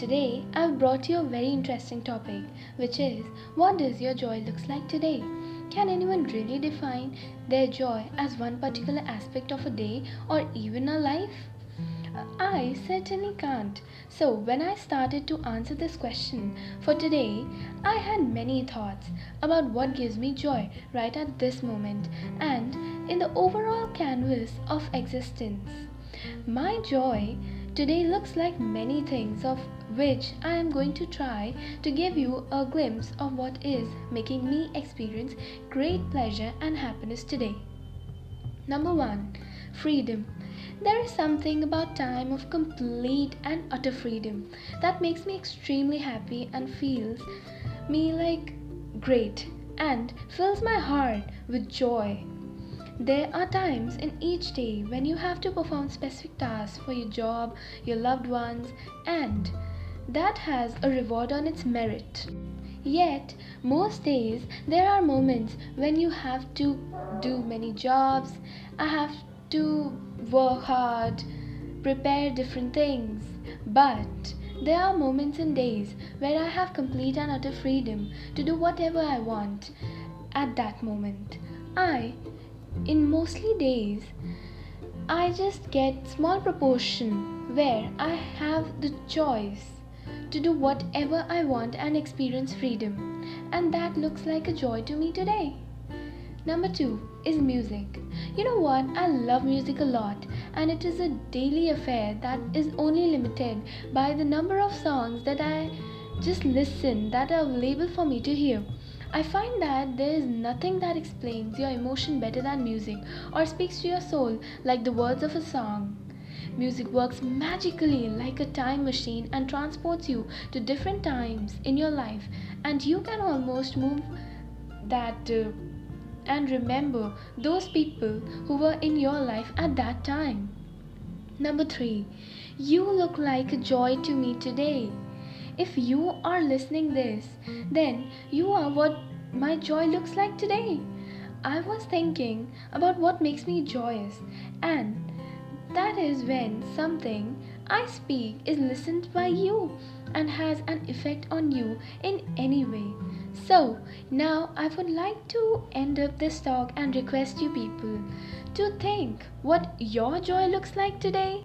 Today, I've brought you a very interesting topic, which is what does your joy looks like today? Can anyone really define their joy as one particular aspect of a day or even a life? I certainly can't. So, when I started to answer this question for today, I had many thoughts about what gives me joy right at this moment and in the overall canvas of existence. My joy today looks like many things, of which I am going to try to give you a glimpse of what is making me experience great pleasure and happiness today. Number one, freedom. There is something about time of complete and utter freedom that makes me extremely happy and feels me like great and fills my heart with joy. There are times in each day when you have to perform specific tasks for your job, your loved ones, and that has a reward on its merit. Yet, most days there are moments when you have to do many jobs, I have to work hard, prepare different things. But there are moments and days where I have complete and utter freedom to do whatever I want at that moment. I, in mostly days, I just get small proportion where I have the choice to do whatever I want and experience freedom. And that looks like a joy to me today. Number two is music. You know what? I love music a lot, and it is a daily affair that is only limited by the number of songs that I just listen that are available for me to hear. I find that there is nothing that explains your emotion better than music or speaks to your soul like the words of a song. Music works magically like a time machine and transports you to different times in your life, and you can almost move that. Uh, and remember those people who were in your life at that time. Number three, you look like a joy to me today. If you are listening this, then you are what my joy looks like today. I was thinking about what makes me joyous, and that is when something I speak is listened by you and has an effect on you in any way. So, now I would like to end up this talk and request you people to think what your joy looks like today.